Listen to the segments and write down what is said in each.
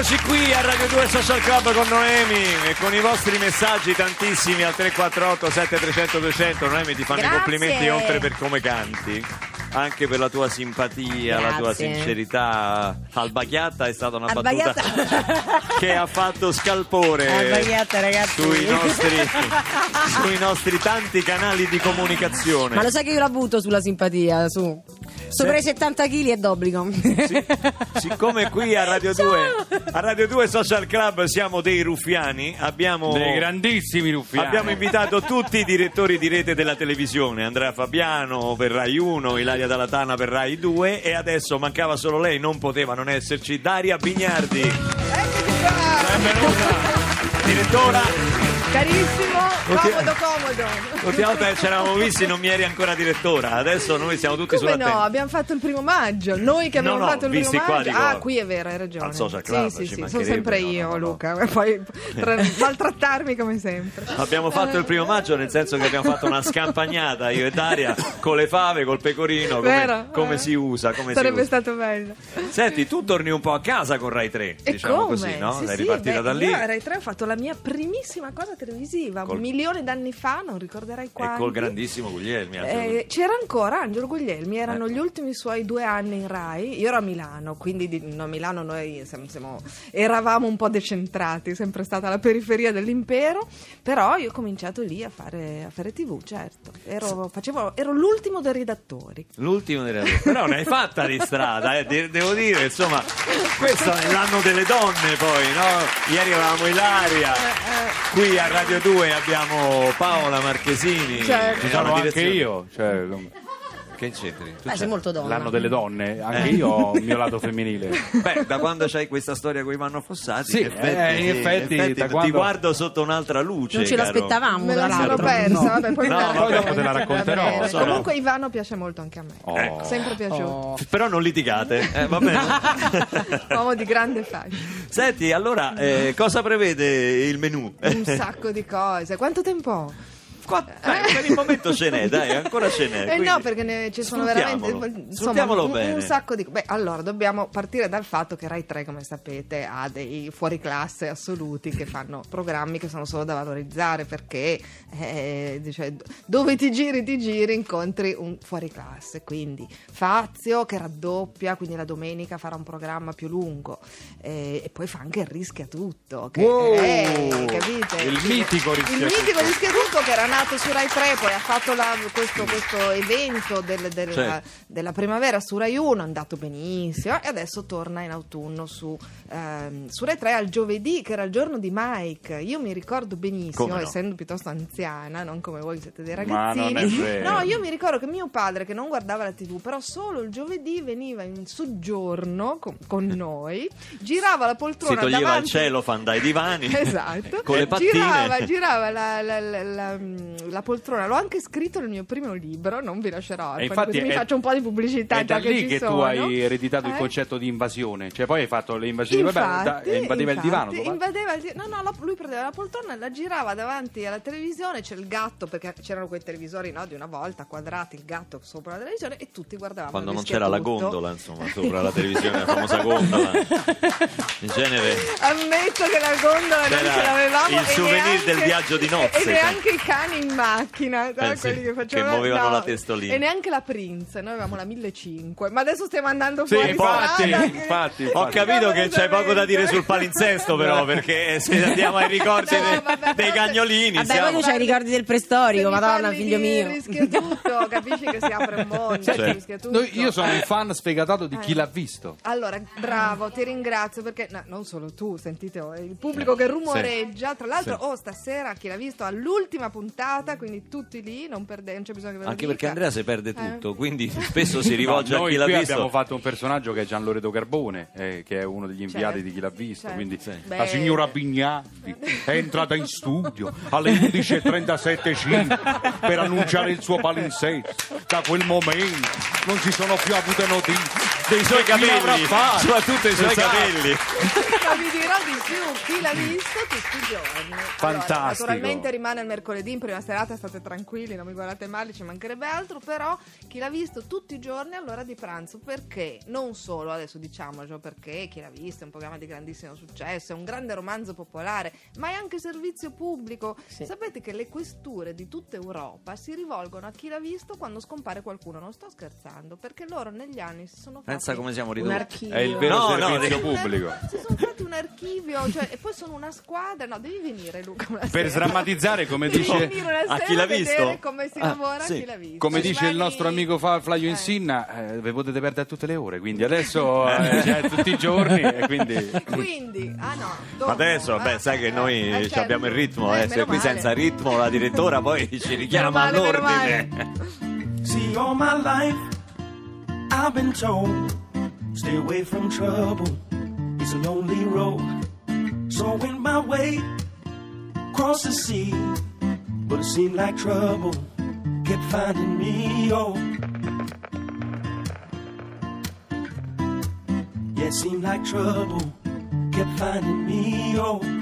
Eccoci qui a Radio 2 Social Club con Noemi e con i vostri messaggi tantissimi al 348 7300 200. Noemi ti fanno Grazie. i complimenti oltre per come canti. Anche per la tua simpatia, la tua Grazie. sincerità. Albaghiatta è stata una Albaghiatta. battuta che ha fatto scalpore sui nostri, sui nostri tanti canali di comunicazione. Ma lo sai che io la butto sulla simpatia, su. Sopra i 70 kg è d'obbligo. Sì, siccome qui a Radio 2 a Radio 2 Social Club siamo dei ruffiani, abbiamo Dei grandissimi ruffiani. Abbiamo invitato tutti i direttori di rete della televisione, Andrea Fabiano per Rai 1, Ilaria Dalatana per Rai 2 e adesso mancava solo lei, non poteva non esserci, Daria Bignardi. Benvenuta. Direttora, Carissimo, comodo, comodo. l'ultima volta che ci eravamo visti non mi eri ancora direttora, adesso noi siamo tutti Come sulla no? Abbiamo fatto il primo maggio. Noi che abbiamo No, no, fatto il visti primo qua, maggio. dico, ah, qui è vero, hai ragione. al Social Club, Sì, sì, ci sì, sono mancherebbe, sempre no, io, no, no. Luca. E Poi tra- maltrattarmi come sempre. Abbiamo fatto il primo maggio nel senso che abbiamo fatto una scampagnata io e Daria con le fave, col pecorino, come, Vero? come Eh. si usa. Come si Sarebbe usa. stato bello. Senti, tu torni un po' a casa con Rai 3, E diciamo come? così, no? Sì, Sei sì, ripartita beh, da lì Io a Rai 3 ho fatto la mia primissima cosa televisiva, Col- un milione d'anni fa, non ricorderai e quanti. col grandissimo Guglielmi. Eh, c'era ancora Angelo Guglielmi, erano Eh. gli ultimi suoi due anni in Rai. Io ero a Milano, quindi di, no, a Milano noi siamo- siamo- eravamo un po' decentrati, sempre stata la periferia dell'impero. Però io ho cominciato lì a fare, a fare TV, certo. Ero, facevo- ero l'ultimo dei redattori. L'ultimo della Però ne hai fatta di strada, eh, de- devo dire, insomma, questo è l'anno delle donne poi, no? Ieri avevamo Ilaria, qui a Radio 2 abbiamo Paola Marchesini. Certo. Ci sono anche direzione- io. Cioè, Che c'entri? Tu Beh, sei molto donna. l'anno delle donne, anche io ho il mio lato femminile. Beh, da quando c'hai questa storia con i Manno Fossati, Sì, in effetti, eh, in effetti, da ti quando- guardo sotto un'altra luce. Non ce caro. l'aspettavamo, Me tra la sono l'altro. persa, No. vabbè, poi, No, la- poi dopo te la racconterò. Sono- Comunque Ivano piace molto anche a me. Oh. Sempre piaciuto. Oh. Però non litigate, eh, va bene. Uomo di grande fascia. Senti, allora, eh, cosa prevede il menù? Un sacco di cose. Quanto tempo ho? Qua- dai, per il momento ce n'è, dai, ancora ce n'è. Eh no, perché ne- ci sono veramente insomma, un, bene. un sacco di Beh, allora dobbiamo partire dal fatto che Rai 3, come sapete, ha dei fuoriclasse assoluti che fanno programmi che sono solo da valorizzare perché eh, dice, dove ti giri, ti giri, incontri un fuoriclasse. Quindi Fazio che raddoppia, quindi la domenica farà un programma più lungo eh, e poi fa anche il rischia tutto. Che, Wow! eh, capite? Il mitico Rischia Il mitico Tutto. rischia tutto che era nato su Rai 3, poi ha fatto la- questo, questo evento del- della, Certo. della primavera su Rai 1, è andato benissimo e adesso torna in autunno su, ehm, su Rai 3 al giovedì, che era il giorno di Mike. Io mi ricordo benissimo, no? essendo piuttosto anziana, non come voi siete dei ragazzini. No, io mi ricordo che mio padre, che non guardava la TV, però solo il giovedì veniva in soggiorno con, con noi, girava la Si poltrona toglieva il davanti celofan dai divani Esatto. con le pattine. Girava, girava la, la- la- la- la poltrona. L'ho anche scritto nel mio primo libro, non vi lascerò. E orfani, infatti così mi è- faccio un po' di pubblicità È da già che lì ci che tu sono. hai ereditato il Eh? concetto di invasione, cioè poi hai fatto le invasioni, vabbè, da- Infatti, invadeva il divano. infatti, invadeva il no, no, la- lui prendeva la poltrona, la girava davanti alla televisione, c'è il gatto, perché c'erano quei televisori no, di una volta, quadrati, il gatto sopra la televisione e tutti guardavamo. quando il non c'era la tutto. gondola, insomma, sopra la televisione, la famosa gondola. In genere Ammetto che la gondola non ce l'avevamo. il souvenir neanche- del viaggio di nozze, E neanche i cani in macchina, no? Eh sì, quelli che che facevano. muovevano no. la testolina. E neanche la Prince, noi avevamo la 1500. Ma adesso stiamo andando Sì, fuori infatti, strada, che- infatti, Ho infatti. capito che c'è poco da dire sul palinsesto, però, perché se andiamo ai ricordi No, dei, vabbè, dei cagnolini, Vabbè, siamo- poi tu c'hai i ricordi del preistorico, madonna, figlio mio. Rischia tutto, capisci che si apre un mondo. Certo. rischia tutto. Noi- io sono un fan sfegatato di Eh. chi l'ha visto. Allora, bravo, ti ringrazio perché no, non solo tu, sentite oh, il pubblico che rumoreggia. Tra l'altro, Sì. oh, stasera chi l'ha visto all'ultima puntata, quindi tutti lì, non perdete, non c'è bisogno che ve lo Anche dica. perché Andrea si perde Eh. tutto, quindi spesso si rivolge No, a chi l'ha qui visto. abbiamo fatto un personaggio che è Gian Loreto Carbone, eh, che è uno degli inviati Certo, di chi l'ha visto. certo. Quindi Sì. la Beh. signora Bignardi è entrata in studio alle 11.37 per annunciare il suo palinsesto. Da quel momento non si sono più avute notizie. Dei suoi capelli, soprattutto i suoi Esatto. capelli. Ma vi dirò di più, chi l'ha visto tutti i giorni. Allora, Fantastico. naturalmente rimane il mercoledì in prima serata, state tranquilli, non mi guardate male, ci mancherebbe altro, però chi l'ha visto tutti i giorni all'ora di pranzo, perché? Non solo, adesso diciamocelo perché, chi l'ha visto è un programma di grandissimo successo, è un grande romanzo popolare, ma è anche servizio pubblico. Sapete che le questure di tutta Europa si rivolgono a chi l'ha visto quando scompare qualcuno, non sto scherzando, perché loro negli anni si sono fatti... Pensa come siamo Un ridotti. archivio. È il vero No, no, servizio devi- pubblico. Si sono fatti un archivio, cioè, e poi sono una squadra. No, devi venire, Luca. Una Per sera. sdrammatizzare, come Devi dice, a sera chi l'ha visto? come si Ah, lavora sì. a chi l'ha visto. come dice il Rimani- nostro amico Fa- Flavio Eh. Insinna, eh, ve potete perdere tutte le ore, quindi adesso eh, cioè, tutti i giorni e quindi... Quindi, ah no. Dopo, adesso, ah, beh, sai che eh, noi eh, certo. abbiamo il ritmo, Eh, eh, se qui senza ritmo la direttora poi ci richiama all'ordine. See, all my life, I've been told, stay away from trouble. It's a lonely road. So I went my way, cross the sea, but it seemed like trouble kept finding me. Oh, yeah, it seemed like trouble kept finding me. Oh.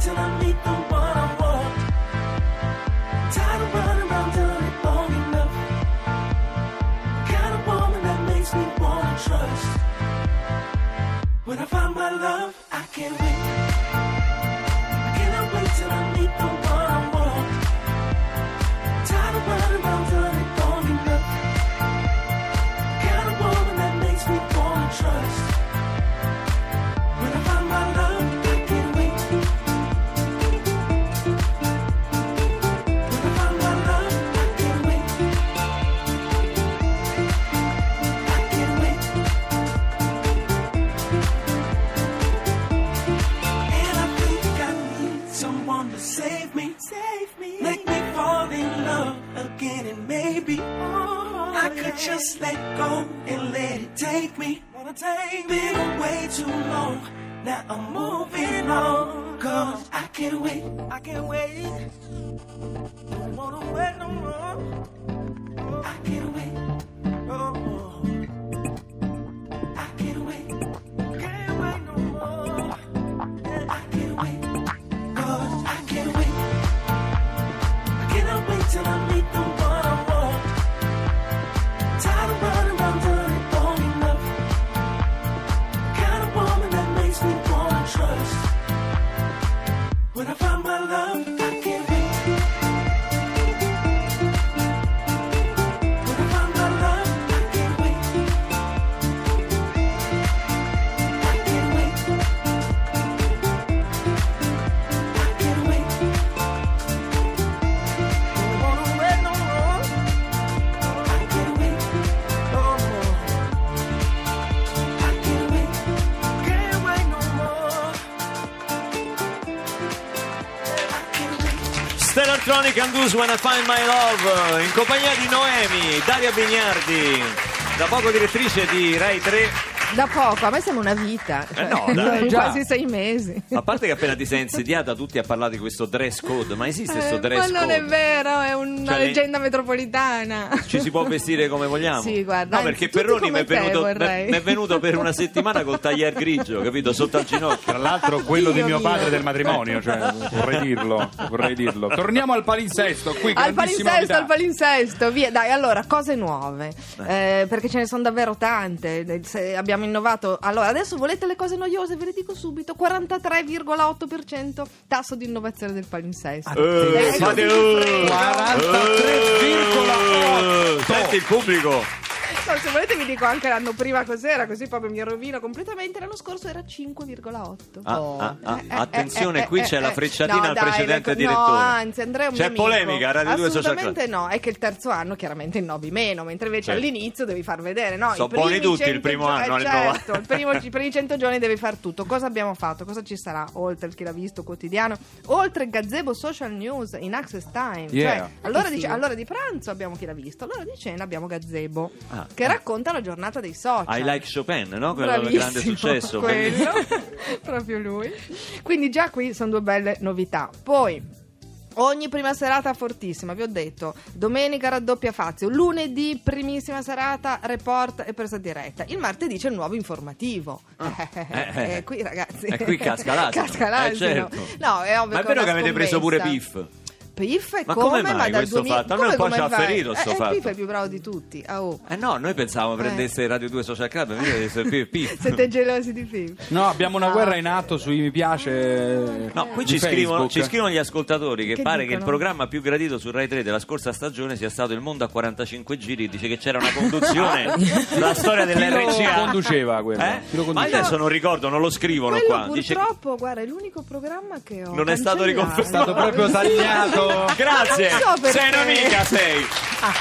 Till I meet the one I want. Tired of running done it long enough. Kind of woman that makes me wanna trust. When I find my love, I can't wait. I cannot wait till I meet me. Been away too long. Now I'm moving on. Cause I can't wait. I can't wait. Don't wanna wait no more. I can't wait. Stellartronic and When I Find My Love in compagnia di Noemi, Daria Bignardi, da poco direttrice di Rai 3. Da poco, a me sembra una vita. Eh no, cioè, dai. Già. quasi sei mesi. A parte che appena ti sei insediata tutti a parlare di questo dress code, ma esiste questo Eh, dress ma non code? è vero, è una Cioè, le- leggenda metropolitana. Ci si può vestire come vogliamo? Sì, guarda, No, perché Perroni mi è, venuto, vorrei. mi è venuto per una settimana col taglier grigio, capito? Sotto al ginocchio. Tra l'altro quello di Dio mio mio. padre del matrimonio, cioè, vorrei dirlo, vorrei dirlo. Torniamo al palinsesto, qui Al palinsesto, al palinsesto, via. Dai, allora, cose nuove. Eh, perché ce ne sono davvero tante. Se abbiamo innovato. Allora, adesso volete le cose noiose? Ve le dico subito: 43,8% tasso di innovazione del palinsesto. Eh, Eh, fate- così ti frega. 43,8. Eh, Senti il pubblico. No, se volete vi dico anche l'anno prima cos'era, così proprio mi rovino completamente. L'anno scorso era 5,8. Ah, Oh. ah, ah, Eh, eh, attenzione, eh, qui eh, c'è eh, la eh. frecciatina No, al dai, precedente ecco, direttore. No, anzi, Andrea è un C'è mio amico. polemica Radio 2 Social Club. Assolutamente no, è che il terzo anno chiaramente innobi meno, mentre invece Sì. all'inizio devi far vedere, no? Sono buoni tutti il 100 primo gio- anno, eh, certo, il primo- i primi 100 giorni devi far tutto. Cosa abbiamo fatto? Cosa ci sarà? Oltre il chi l'ha visto quotidiano, oltre il gazebo social news in access time. Yeah. Cioè, allora, dice, allora di pranzo abbiamo chi l'ha visto, allora di cena abbiamo gazebo, Ah. Che racconta la giornata dei social. I like Chopin, no? Quello Bravissimo, grande successo. quello. proprio lui quindi già qui sono due belle novità poi Ogni prima serata fortissima, vi ho detto. Domenica raddoppia Fazio. Lunedì primissima serata, report e presa diretta. Il martedì c'è il nuovo informativo. Eh, Eh, qui ragazzi. E qui casca l'asino. Casca l'asino. Eh, certo. No, è ovvio Ma è vero che avete preso pure scommessa. Piff? E Ma come? come mai ma questo 2000 fatto? A noi come- un po' ci ha ferito sto eh, fatto. Piff è più bravo di tutti. Ah, oh. Eh no, noi pensavamo prendesse Radio 2 Social Club, invece di essere Piff. Piff. Siete gelosi di Piff? No, abbiamo una No. guerra in atto sui mi piace. No, qui ci scrivono, ci scrivono gli ascoltatori che, Che pare che il dicono? programma più gradito su Rai 3 della scorsa stagione sia stato Il Mondo a 45 giri. Dice che c'era una conduzione, la storia Chi lo dell'RCA. conduceva quello? Eh? Lo Ma conduceva? adesso non ricordo, non lo scrivono Quello qua. Dice purtroppo, guarda, è l'unico programma che ho Non è stato riconfermato. È stato proprio tagliato. Grazie, so sei un'amica, sei.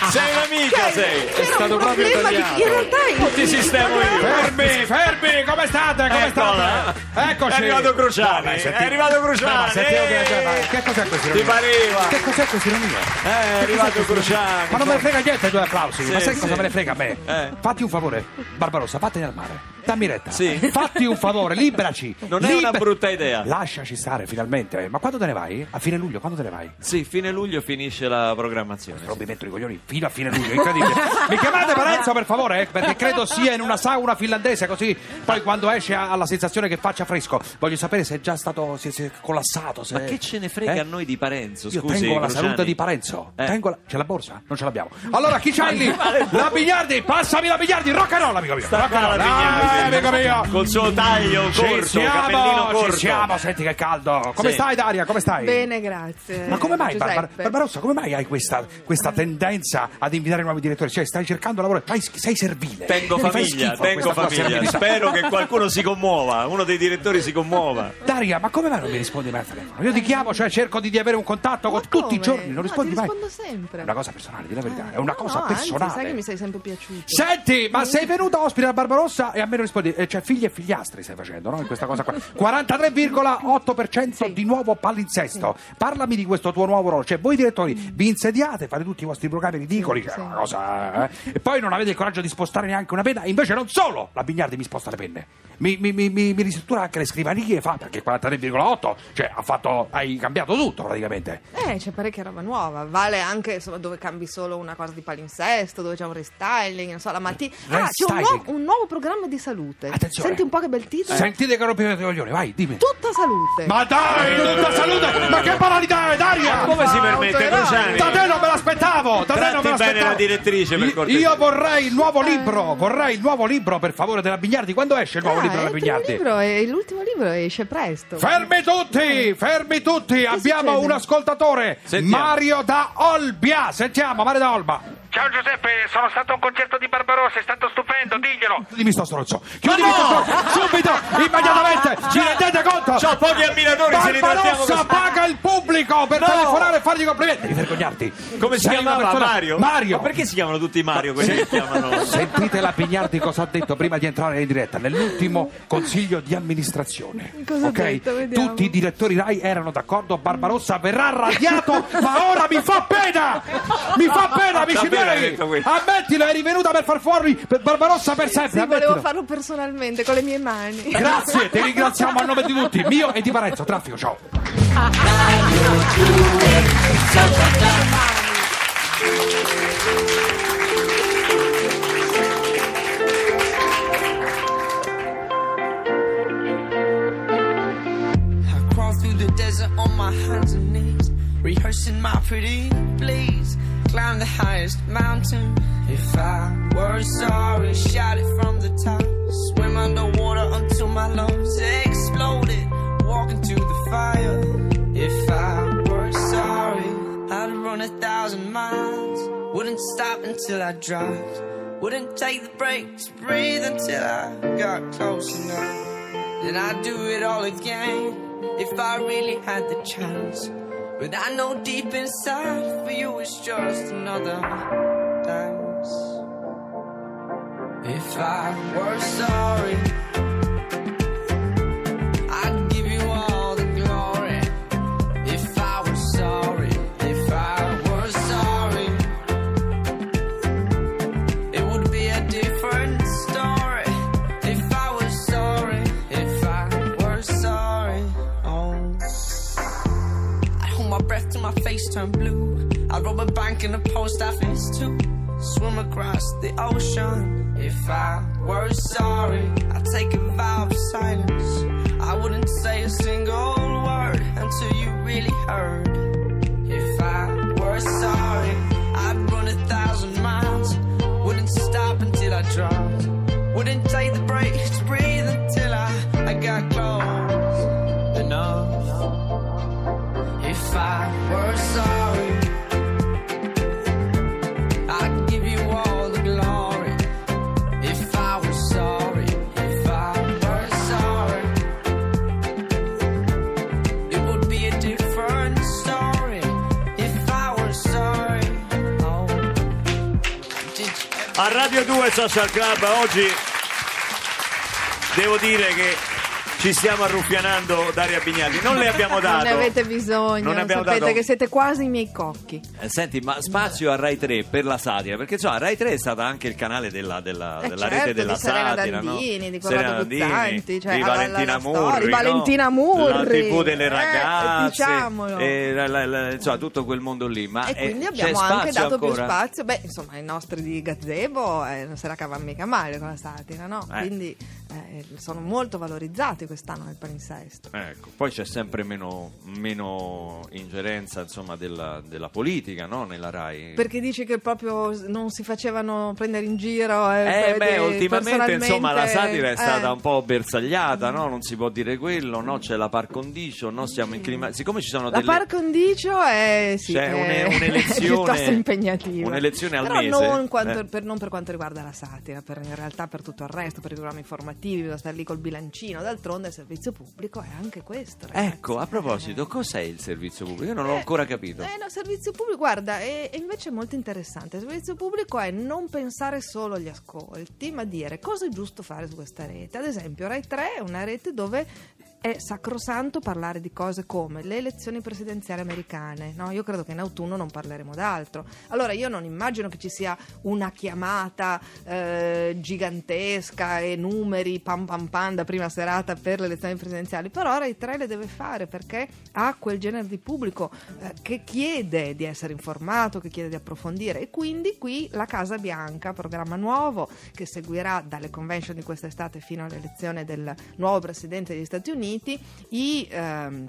Sei un'amica, Cioè, sei. c'era stato un proprio tagliato. In realtà il- Ti sistemo io. Fermi, fermi, come state? Come Eccola. state? Eccoci. È arrivato Cruciani. No, È arrivato No, Cruciani. ma sentivo che- Che cos'è questa Ti pareva? Che cos'è questa ironia? Eh, è arrivato Cruciani. Ma non me ne frega niente due applausi, Sì, ma sai sì. cosa me ne frega a me? Eh. Fatti un favore, Barbarossa, vattene al mare. Dammi retta. Sì. Fatti un favore, liberaci. Non è una brutta idea. Lasciaci stare finalmente. Ma quando te ne vai? A fine luglio, quando te ne vai? Sì, fine luglio finisce la programmazione. Metto i coglioni fino a fine luglio, incredibile. Mi chiamate Parenzo per favore, eh, perché credo sia in una sauna finlandese, così poi quando esce ha la sensazione che faccia fresco. Voglio sapere se è già stato è, si è collassato. Se... Ma che ce ne frega Eh? a noi di Parenzo? Io Scusi, tengo la Cruciani. salute di Parenzo. Eh. Tengo la... C'è la borsa? Non ce l'abbiamo. Allora chi c'hai lì? La Bigliardi, passami la Bigliardi, rock and roll, amico mio. Rock and roll. Ah, amico mio. Col suo taglio Ci corto, capellino siamo, corto. ci siamo, senti che caldo. Come Sì. stai Daria? Come stai? Bene, grazie. Ma come mai? Barbar- Barbarossa, come mai hai questa, questa tendenza ad invitare nuovi direttori? Cioè, stai cercando lavoro, fai- sei servile. Tengo famiglia, tengo famiglia. Spero che qualcuno si commuova, uno dei direttori si commuova. Daria, ma come mai non mi rispondi mai al telefono? Io ti chiamo, cioè cerco di, di avere un contatto con Ma tutti i come? giorni, non No, rispondi ti mai. rispondo sempre. È una cosa personale, di la verità, è una No, cosa no, personale. Anzi, sai che mi sei sempre piaciuto. Senti, ma sei venuta ospite a Barbarossa e a me non rispondi, eh, cioè figli e figliastri stai facendo, no? In questa cosa qua. 43,8% di nuovo palinsesto. Parlami di questo tuo nuovo ruolo, cioè voi direttori vi insediate, fate tutti i vostri programmi ridicoli, che è una cosa, eh? E poi non avete il coraggio di spostare neanche una penna, invece non solo la Bignardi mi sposta le penne. Mi, mi, mi, mi, ristruttura anche le scrivanie, fa perché 43,8, cioè ha fatto, hai cambiato tutto praticamente. Eh, c'è parecchia roba nuova. Vale anche insomma, dove cambi solo una cosa di palinsesto, dove c'è un restyling, non so, la mattina. Ah, c'è un, nuovo- un nuovo programma di salute. Attenzione. Senti un po' che bel titolo. Sentite che rompete i coglioni, vai, dimmi. Tutta salute. Ma dai, tutta salute! Ma che banalità è, Daria! Come si permette. Cruciani? Da te non me l'aspettavo! Da te non me Tratti bene l'aspettavo! la direttrice, per Io- cortesia. Io vorrei il nuovo libro, vorrei il nuovo libro per favore della Bignardi. Quando esce il nuovo Ah, libro della l'ultimo Bignardi? libro è- l'ultimo libro esce presto. Fermi tutti, fermi tutti, abbiamo succede? un ascoltatore, Sentiamo. Mario da Olbia, sentiamo Mario da Olba. Ciao Giuseppe, sono stato a un concerto di Barbarossa, è stato stupendo, diglielo. Chiudimi sto stronzo, chiudimi sto stronzo, subito, immediatamente, ci rendete conto? C'ho pochi ammiratori, se li trattiamo così. paga il pubblico per No. telefonare e fargli complimenti. Devi vergognarti. Come si Sei chiamava persona- Mario? Mario. Ma perché si chiamano tutti Mario quelli che chiamano? Sentite la Pignardi cosa ha detto prima di entrare in diretta nell'ultimo consiglio di amministrazione. Cosa ha ok? detto? Tutti i direttori Rai erano d'accordo, Barbarossa verrà radiato, ma ora mi fa pena! Mi fa pena, amici miei! Questo? Ammettilo, eri venuta per far fuori per Barbarossa per sempre. Sì, ammettilo. volevo farlo personalmente, con le mie mani. Grazie, ti ringraziamo a nome di tutti, mio e di Parenzo. Traffico, ciao. The desert on my hands and knees, rehearsing my pretty please. Climb the highest mountain. If I were sorry, shout it from the top. Swim underwater until my lungs exploded. Walk into the fire. If I were sorry, I'd run a thousand miles. Wouldn't stop until I dropped Wouldn't take the breaks, breathe until I got close enough. Then I'd do it all again if I really had the chance. But I know deep inside for you it's just another dance. If I were sorry, rob a bank in a post office too. Swim across the ocean. If I were sorry, I'd take a vow of silence. I wouldn't say a single word until you really heard. If I were sorry, A Radio 2 Social Club oggi devo dire che ci stiamo arruffianando Daria Bignati. Non le abbiamo dato. Non ne avete bisogno, Non ne abbiamo sapete dato- che siete quasi i miei cocchi. Eh, Senti, ma spazio a Rai 3 per la satira, perché insomma Rai 3 è stata anche il canale della, della- Eh della certo, rete della di Serena satira, Dandini, no? di Corrado Serena Dandini, Guzzanti, cioè, di la- la- Valentina la storia, Murri, di no? Valentina la Murri, TV delle eh, ragazze, diciamolo. e la- la- la- insomma tutto quel mondo lì. Ma E eh, quindi abbiamo anche dato più ancora? spazio. Beh, insomma, i nostri di Gazebo eh, non se la cavano mica male con la satira, no? Eh. Quindi eh, sono molto valorizzati quest'anno nel palinsesto. Ecco, poi c'è sempre meno, meno ingerenza insomma, della, della politica no? nella Rai. Perché dici che proprio non si facevano prendere in giro? Eh, Eh, beh, eh, ultimamente insomma la satira è stata eh. un po' bersagliata, no? Non si può dire quello, no? C'è la par condicio, no? Siamo in clima... Siccome ci sono La delle... par condicio è, sì, C'è è- une- un'elezione- piuttosto impegnativa. un'elezione al Però mese, Non, quanto- eh. per, non per quanto riguarda la satira, per, in realtà per tutto il resto, per i programmi informativi, bisogna stare lì col bilancino. D'altronde il servizio pubblico è anche questo. ragazzi. Ecco, a proposito, cos'è il servizio pubblico? Io non l'ho Eh, ancora capito. Eh, no, servizio pubblico, guarda, è, è invece molto interessante. Il servizio pubblico è non pensare solo agli ascolti, ma dire cosa è giusto fare su questa rete. Ad esempio, Rai 3 è una rete dove è sacrosanto parlare di cose come le elezioni presidenziali americane. No, io credo che in autunno non parleremo d'altro. Allora, io non immagino che ci sia una chiamata eh, gigantesca e numeri pam pam pam da prima serata per le elezioni presidenziali, però Rai 3 le deve fare perché ha quel genere di pubblico eh, che chiede di essere informato, che chiede di approfondire e quindi qui la Casa Bianca, programma nuovo che seguirà dalle convention di quest'estate fino all'elezione del nuovo presidente degli Stati Uniti, i ehm,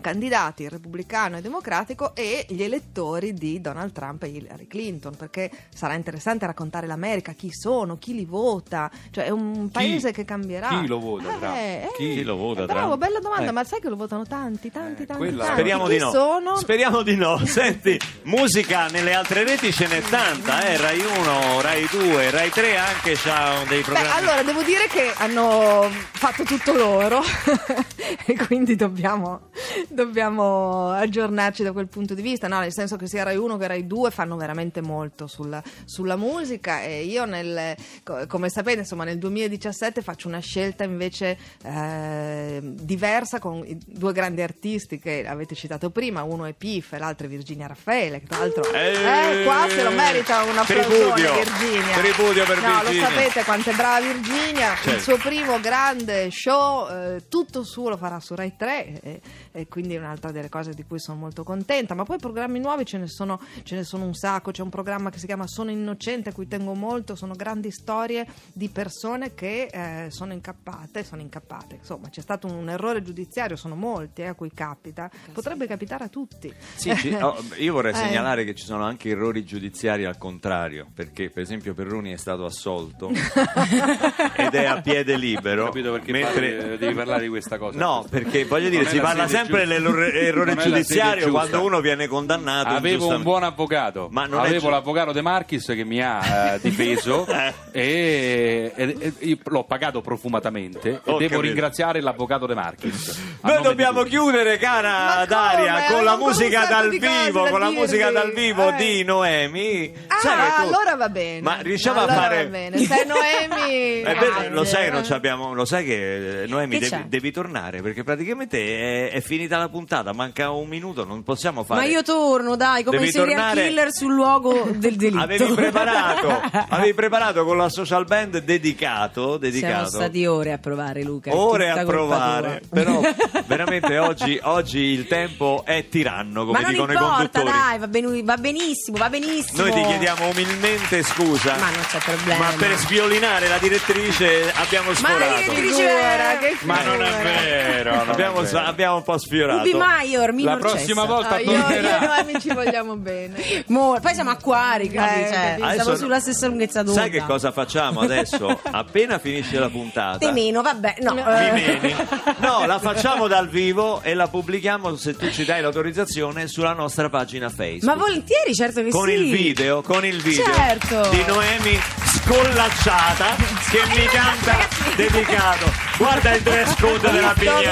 candidati, il repubblicano e democratico e gli elettori di Donald Trump e Hillary Clinton perché sarà interessante raccontare l'America, chi sono, chi li vota cioè è un paese che cambierà chi lo vota, Eh, eh, Chi lo vota, eh, bravo, Trump? bella domanda Eh. ma sai che lo votano tanti, tanti, tanti, quella- tanti. Speriamo Chi di no. sono? Speriamo di no. Senti, musica nelle altre reti ce n'è tanta, eh? Rai 1, Rai 2, Rai 3 anche c'ha dei Beh, programmi. allora devo dire che hanno fatto tutto loro e quindi dobbiamo, dobbiamo aggiornarci da quel punto di vista, no? nel senso che sia Rai 1 che Rai 2 fanno veramente molto sulla, sulla musica e io nel, co- come sapete insomma nel 2017 faccio una scelta invece eh, diversa con due grandi artisti che avete citato prima, uno è Piff e l'altro è Virginia Raffaele, che tra l'altro Eh, eh, qua se lo merita un applausone tripudio, Virginia. tripudio per no, Virginia. lo sapete quanto è brava Virginia, il Certo. suo primo grande show, eh, tutto suo lo farà su Rai 3 e, e quindi è un'altra delle cose di cui sono molto contenta, ma poi programmi nuovi ce ne sono, ce ne sono un sacco, c'è un programma che si chiama Sono innocente a cui tengo molto, sono grandi storie di persone che eh, sono incappate, sono incappate, insomma c'è stato un errore giudiziario, sono molti eh, a cui capita, potrebbe capitare a tutti. Sì, ci- oh, io vorrei Eh. segnalare che ci sono anche errori giudiziari al contrario, perché per esempio Perroni è stato assolto ed è a piede libero. Ho capito perché mentre- parli- devi parlare di questa cosa. No, perché voglio dire, si la parla sempre sempre l'errore giudiziario quando uno viene condannato. Avevo un buon avvocato, Ma non avevo l'avvocato De Marchis che mi ha eh, difeso e, e- e io l'ho pagato profumatamente e Ho devo capito. ringraziare l'avvocato De Marchis. Noi dobbiamo chiudere, cara Ma Daria, come? con la musica dal vivo, con la dirvi. musica dal vivo Eh. di Noemi. Ah, tu- allora va bene. Ma riusciamo allora a fare va bene. Sei Noemi. Eh, beh, lo sai, che non ci abbiamo- lo sai che eh, Noemi Che devi, tornare perché praticamente è, è finita la puntata, manca un minuto, non possiamo fare. Ma io torno, dai, come Devi serial tornare- killer sul luogo del delitto. Avevi preparato, avevi preparato con la social band dedicato, Siamo dedicato stati ore a provare, Luca. ore a provare, tua. però veramente oggi, oggi il tempo è tiranno, come dicono i importa, conduttori. dai, va, benu- va benissimo, va benissimo. Noi ti chiediamo umilmente scusa. Ma non c'è problema. Ma per sviolinare la direttrice abbiamo Ma la sforato. direttrice Figura, che Ma non è vero. non è Abbiamo, vero. abbiamo un po' sfiorato. Ubi Maior, minor La prossima cessa. volta Ah, io, io e tornerà. Noemi ci vogliamo bene. Mo- poi siamo acquari, quindi, Eh, cioè. Adesso siamo sulla stessa lunghezza d'onda. Sai che cosa facciamo adesso? Appena finisce la puntata. Te meno, vabbè, no. Eh. No, la facciamo dal vivo e la pubblichiamo se tu ci dai l'autorizzazione sulla nostra pagina Facebook. Ma volentieri, certo che con sì. il video, con il video Certo. di Noemi scollacciata che mi canta dedicato. Guarda il dress code della sobria.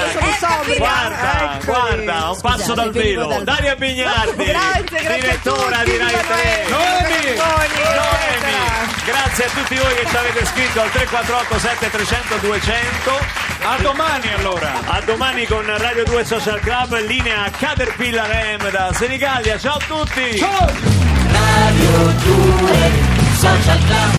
Guarda, Eccoli. guarda, un passo dal velo. dal- Daria Bignardi, Grazie, grazie a direttora di Rai viva 3. Noemi. Noemi, grazie a tutti voi che ci avete scritto al 348 7300 200. A domani allora. A domani con Radio 2 Social Club, linea Caterpillar M da Senigallia. Ciao a tutti! Radio 2 Social Club